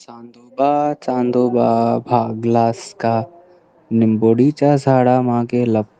चांदोबा चांदोबा भागलास का निंबोडीच्या झाडा मागे का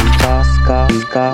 Ka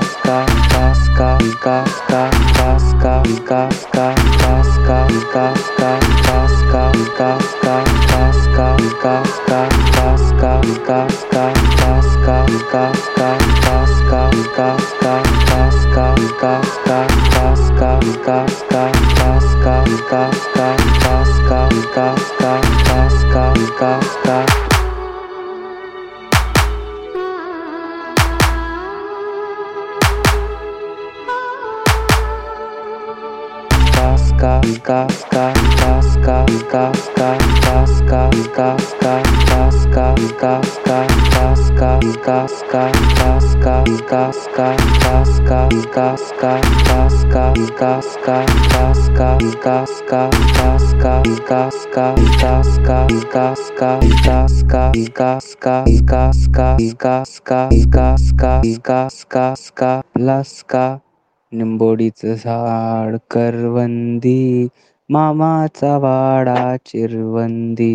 Laska निंबोडीचं झाड करवंदी मामाचा वाडा चिरवंदी.